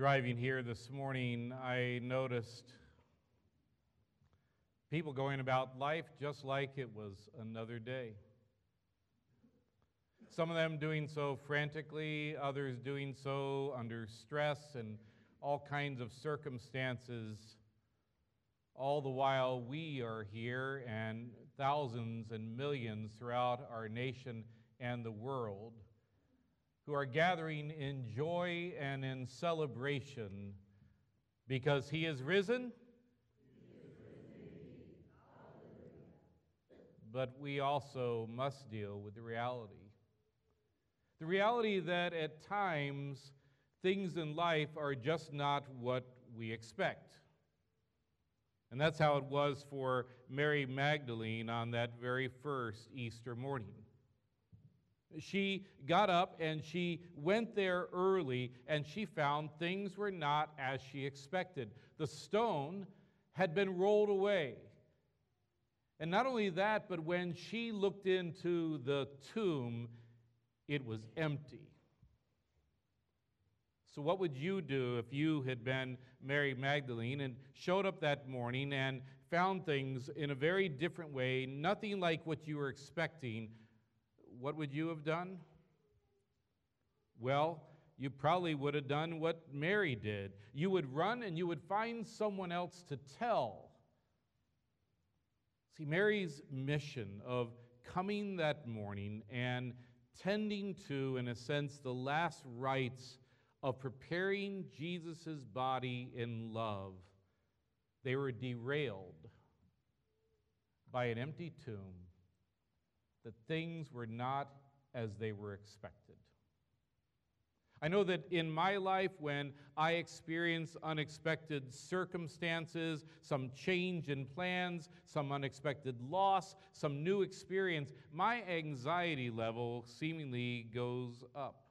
Driving here this morning, I noticed people going about life just like it was another day. Some of them doing so frantically, others doing so under stress and all kinds of circumstances. All the while, we are here, and thousands and millions throughout our nation and the world who are gathering in joy and in celebration because he is risen. But we also must deal with the reality. The reality that at times things in life are just not what we expect. And that's how it was for Mary Magdalene on that very first Easter morning. She got up and she went there early and she found things were not as she expected. The stone had been rolled away. And not only that, but when she looked into the tomb, it was empty. So, what would you do if you had been Mary Magdalene and showed up that morning and found things in a very different way, nothing like what you were expecting? What would you have done? Well, you probably would have done what Mary did. You would run and you would find someone else to tell. See, Mary's mission of coming that morning and tending to, in a sense, the last rites of preparing Jesus' body in love, they were derailed by an empty tomb that things were not as they were expected. I know that in my life, when I experience unexpected circumstances, some change in plans, some unexpected loss, some new experience, my anxiety level seemingly goes up.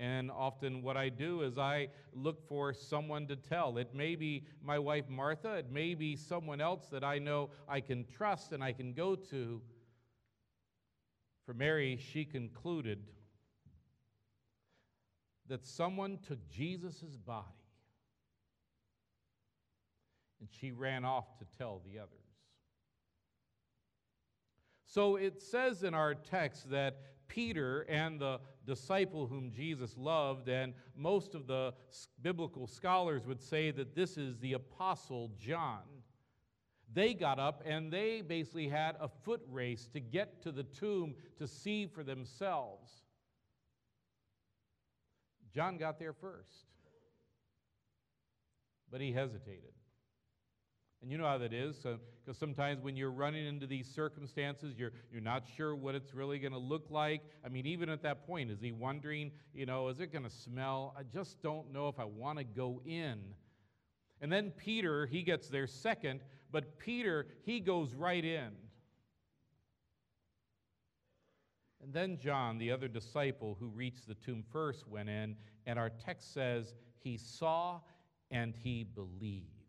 And often, what I do is I look for someone to tell. It may be my wife Martha, it may be someone else that I know I can trust and I can go to. For Mary, she concluded that someone took Jesus' body and she ran off to tell the others. So it says in our text that Peter and the disciple whom Jesus loved, and most of the biblical scholars would say that this is the Apostle John. They got up and they basically had a foot race to get to the tomb to see for themselves. John got there first, but he hesitated. And you know how that is, because so, sometimes when you're running into these circumstances, you're, you're not sure what it's really going to look like. I mean, even at that point, is he wondering, you know, is it going to smell? I just don't know if I want to go in. And then Peter, he gets there second, but Peter, he goes right in. And then John, the other disciple who reached the tomb first, went in, and our text says he saw and he believed.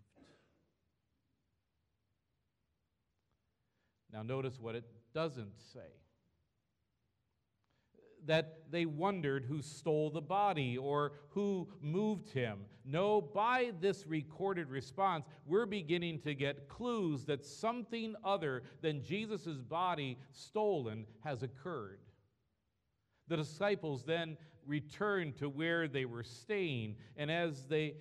Now, notice what it doesn't say that they wondered who stole the body or who moved him. No, by this recorded response, we're beginning to get clues that something other than Jesus' body stolen has occurred. The disciples then returned to where they were staying, and as they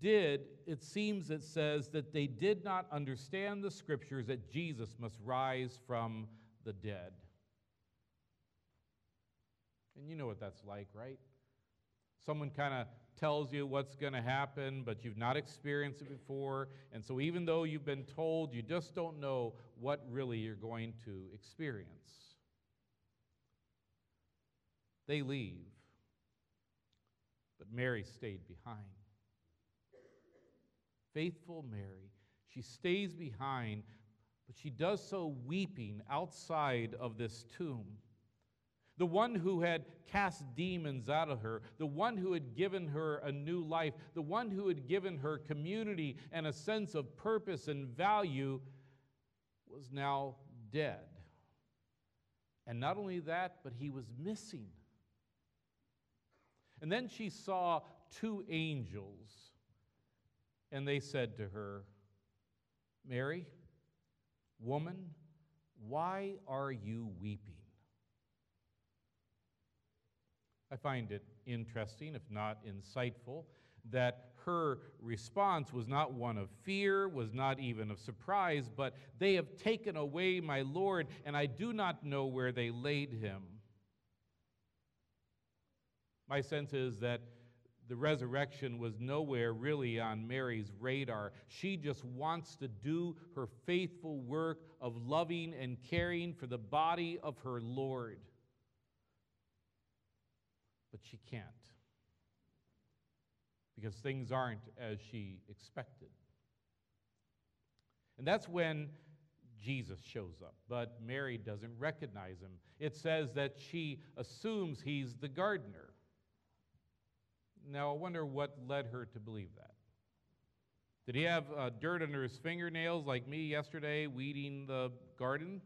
did, it seems it says that they did not understand the scriptures that Jesus must rise from the dead. And you know what that's like, right? Someone kind of tells you what's going to happen, but you've not experienced it before. And so, even though you've been told, you just don't know what really you're going to experience. They leave, but Mary stayed behind. Faithful Mary, she stays behind, but she does so weeping outside of this tomb the one who had cast demons out of her, the one who had given her a new life, the one who had given her community and a sense of purpose and value, was now dead. And not only that, but he was missing. And then she saw two angels, and they said to her, Mary, woman, why are you weeping? I find it interesting, if not insightful, that her response was not one of fear, was not even of surprise, but they have taken away my Lord, and I do not know where they laid him. My sense is that the resurrection was nowhere really on Mary's radar. She just wants to do her faithful work of loving and caring for the body of her Lord. But she can't because things aren't as she expected. And that's when Jesus shows up, but Mary doesn't recognize him. It says that she assumes he's the gardener. Now, I wonder what led her to believe that. Did he have uh, dirt under his fingernails like me yesterday weeding the garden?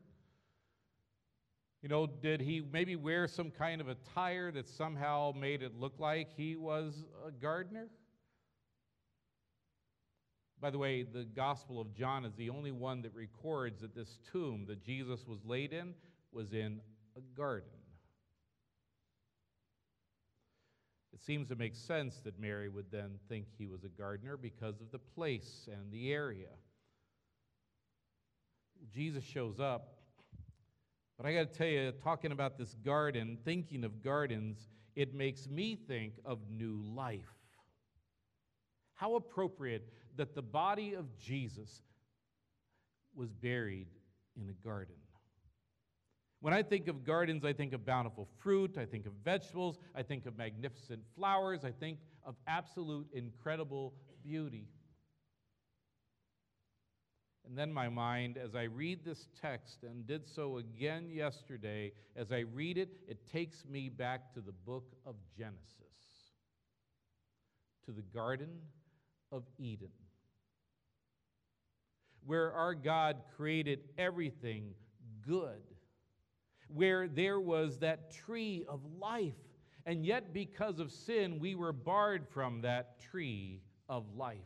You know, did he maybe wear some kind of attire that somehow made it look like he was a gardener? By the way, the Gospel of John is the only one that records that this tomb that Jesus was laid in was in a garden. It seems to make sense that Mary would then think he was a gardener because of the place and the area. Jesus shows up, but I got to tell you, talking about this garden, thinking of gardens, it makes me think of new life. How appropriate that the body of Jesus was buried in a garden. When I think of gardens, I think of bountiful fruit, I think of vegetables, I think of magnificent flowers, I think of absolute incredible beauty. And then my mind, as I read this text and did so again yesterday, as I read it, it takes me back to the book of Genesis, to the Garden of Eden, where our God created everything good where there was that tree of life. And yet, because of sin, we were barred from that tree of life.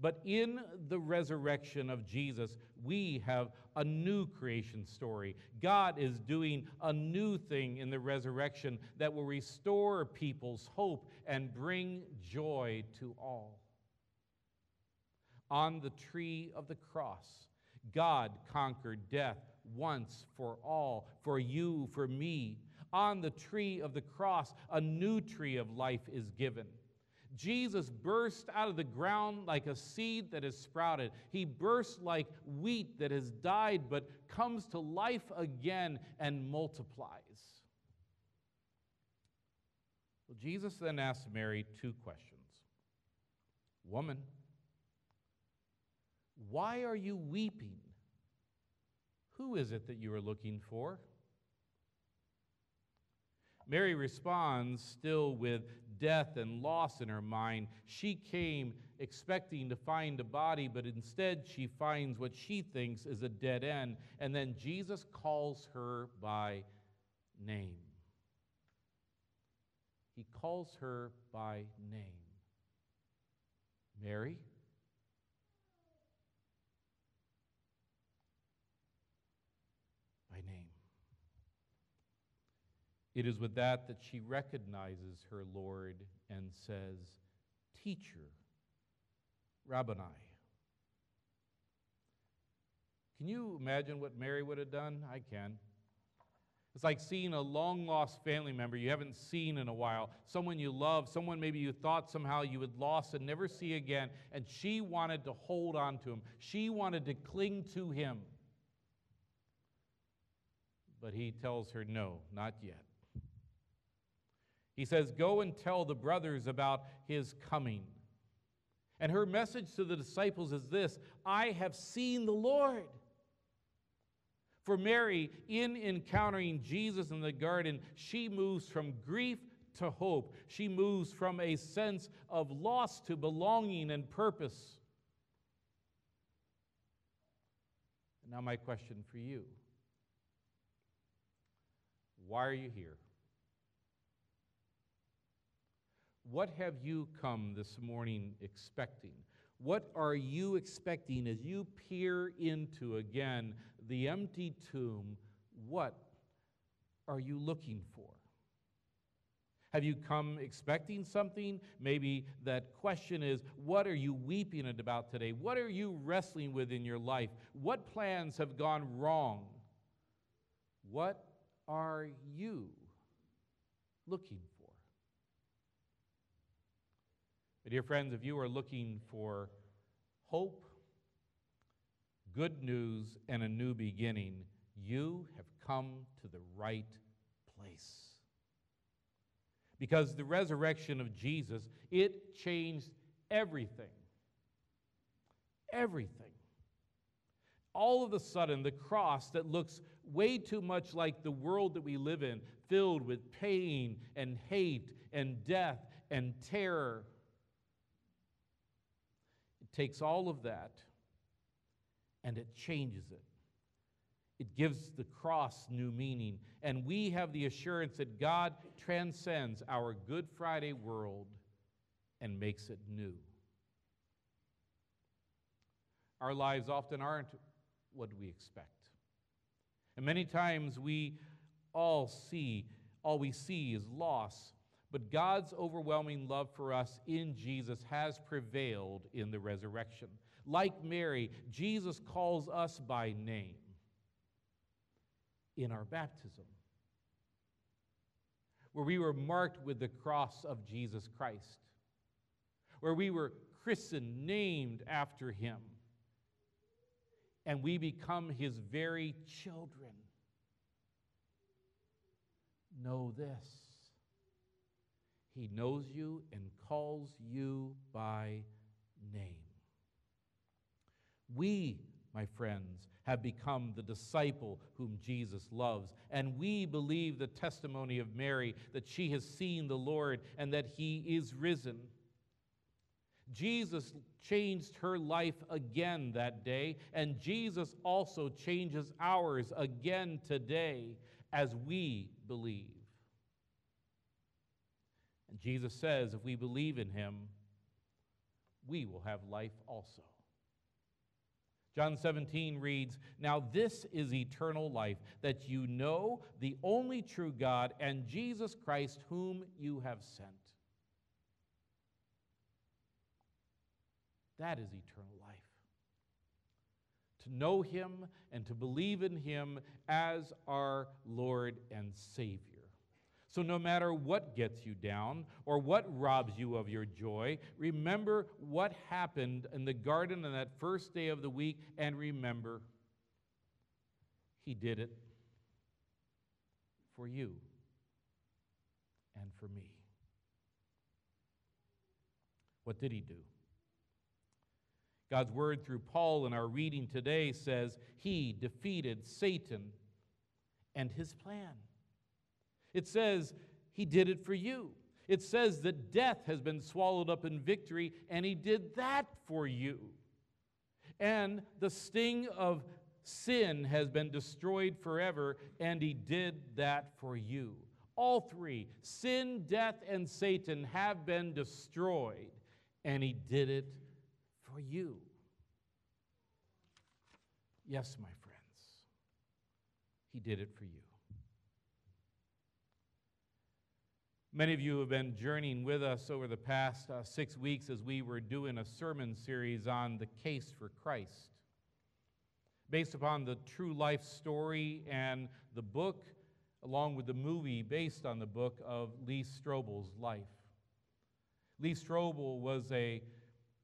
But in the resurrection of Jesus, we have a new creation story. God is doing a new thing in the resurrection that will restore people's hope and bring joy to all. On the tree of the cross, God conquered death once for all, for you, for me. On the tree of the cross, a new tree of life is given. Jesus burst out of the ground like a seed that has sprouted. He burst like wheat that has died but comes to life again and multiplies. Well, Jesus then asked Mary two questions Woman, why are you weeping? Who is it that you are looking for? Mary responds, still with death and loss in her mind. She came expecting to find a body, but instead she finds what she thinks is a dead end. And then Jesus calls her by name. He calls her by name Mary. It is with that that she recognizes her Lord and says, Teacher, Rabboni. Can you imagine what Mary would have done? I can. It's like seeing a long lost family member you haven't seen in a while, someone you love, someone maybe you thought somehow you had lost and never see again, and she wanted to hold on to him. She wanted to cling to him. But he tells her, No, not yet. He says, Go and tell the brothers about his coming. And her message to the disciples is this I have seen the Lord. For Mary, in encountering Jesus in the garden, she moves from grief to hope. She moves from a sense of loss to belonging and purpose. Now, my question for you why are you here? What have you come this morning expecting? What are you expecting as you peer into again the empty tomb? What are you looking for? Have you come expecting something? Maybe that question is what are you weeping about today? What are you wrestling with in your life? What plans have gone wrong? What are you looking for? My dear friends, if you are looking for hope, good news, and a new beginning, you have come to the right place because the resurrection of Jesus, it changed everything. Everything. All of a sudden, the cross that looks way too much like the world that we live in, filled with pain and hate and death and terror, takes all of that and it changes it. It gives the cross new meaning. And we have the assurance that God transcends our Good Friday world and makes it new. Our lives often aren't what we expect. And many times we all see, all we see is loss. But God's overwhelming love for us in Jesus has prevailed in the resurrection. Like Mary, Jesus calls us by name in our baptism, where we were marked with the cross of Jesus Christ, where we were christened, named after him, and we become his very children. Know this He knows you and calls you by name. We, my friends, have become the disciple whom Jesus loves. And we believe the testimony of Mary that she has seen the Lord and that he is risen. Jesus changed her life again that day, and Jesus also changes ours again today as we believe. And Jesus says if we believe in him, we will have life also. John 17 reads, Now this is eternal life, that you know the only true God and Jesus Christ, whom you have sent. That is eternal life. To know Him and to believe in Him as our Lord and Savior. So, no matter what gets you down or what robs you of your joy, remember what happened in the garden on that first day of the week and remember He did it for you and for me. What did He do? God's word through Paul in our reading today says He defeated Satan and his plan. It says he did it for you. It says that death has been swallowed up in victory, and he did that for you. And the sting of sin has been destroyed forever, and he did that for you. All three, sin, death, and Satan, have been destroyed, and he did it for you. Yes, my friends, he did it for you. Many of you have been journeying with us over the past uh, six weeks as we were doing a sermon series on the case for Christ. Based upon the true life story and the book, along with the movie based on the book of Lee Strobel's life. Lee Strobel was a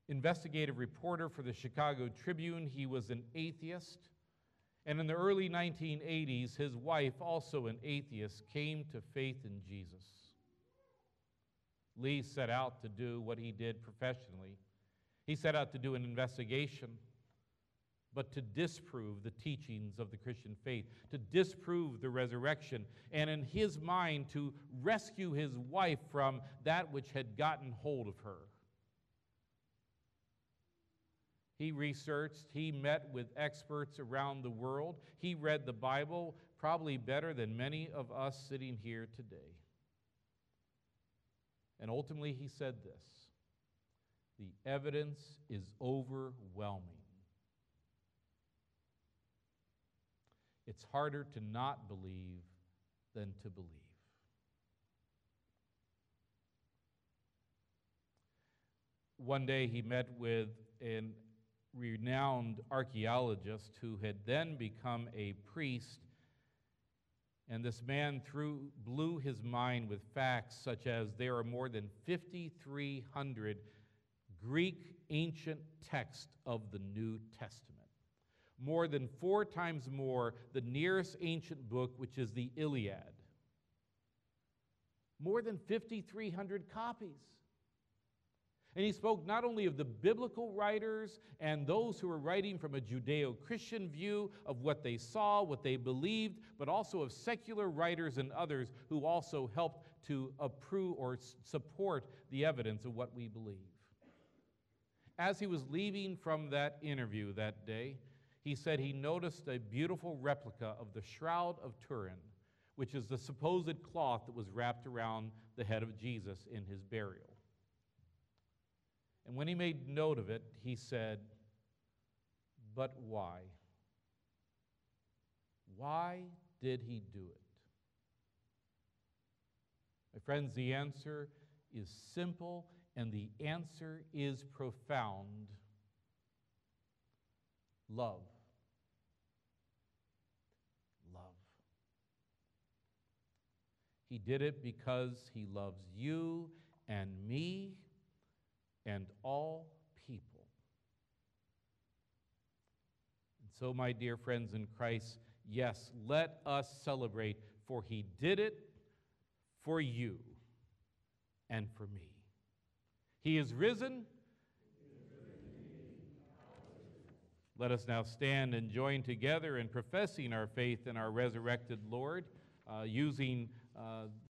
investigative reporter for the Chicago Tribune. He was an atheist. And in the early 1980s, his wife, also an atheist, came to faith in Jesus. Lee set out to do what he did professionally. He set out to do an investigation, but to disprove the teachings of the Christian faith, to disprove the resurrection, and in his mind, to rescue his wife from that which had gotten hold of her. He researched, he met with experts around the world, he read the Bible probably better than many of us sitting here today. And ultimately, he said this The evidence is overwhelming. It's harder to not believe than to believe. One day he met with a renowned archaeologist who had then become a priest. And this man threw, blew his mind with facts such as there are more than 5,300 Greek ancient texts of the New Testament. More than four times more the nearest ancient book, which is the Iliad. More than 5,300 copies. And he spoke not only of the biblical writers and those who were writing from a Judeo Christian view of what they saw, what they believed, but also of secular writers and others who also helped to approve or support the evidence of what we believe. As he was leaving from that interview that day, he said he noticed a beautiful replica of the Shroud of Turin, which is the supposed cloth that was wrapped around the head of Jesus in his burial. And when he made note of it, he said, But why? Why did he do it? My friends, the answer is simple and the answer is profound love. Love. He did it because he loves you and me and all people. And so, my dear friends in Christ, yes, let us celebrate, for he did it for you and for me. He is risen. Let us now stand and join together in professing our faith in our resurrected Lord, uh, using uh,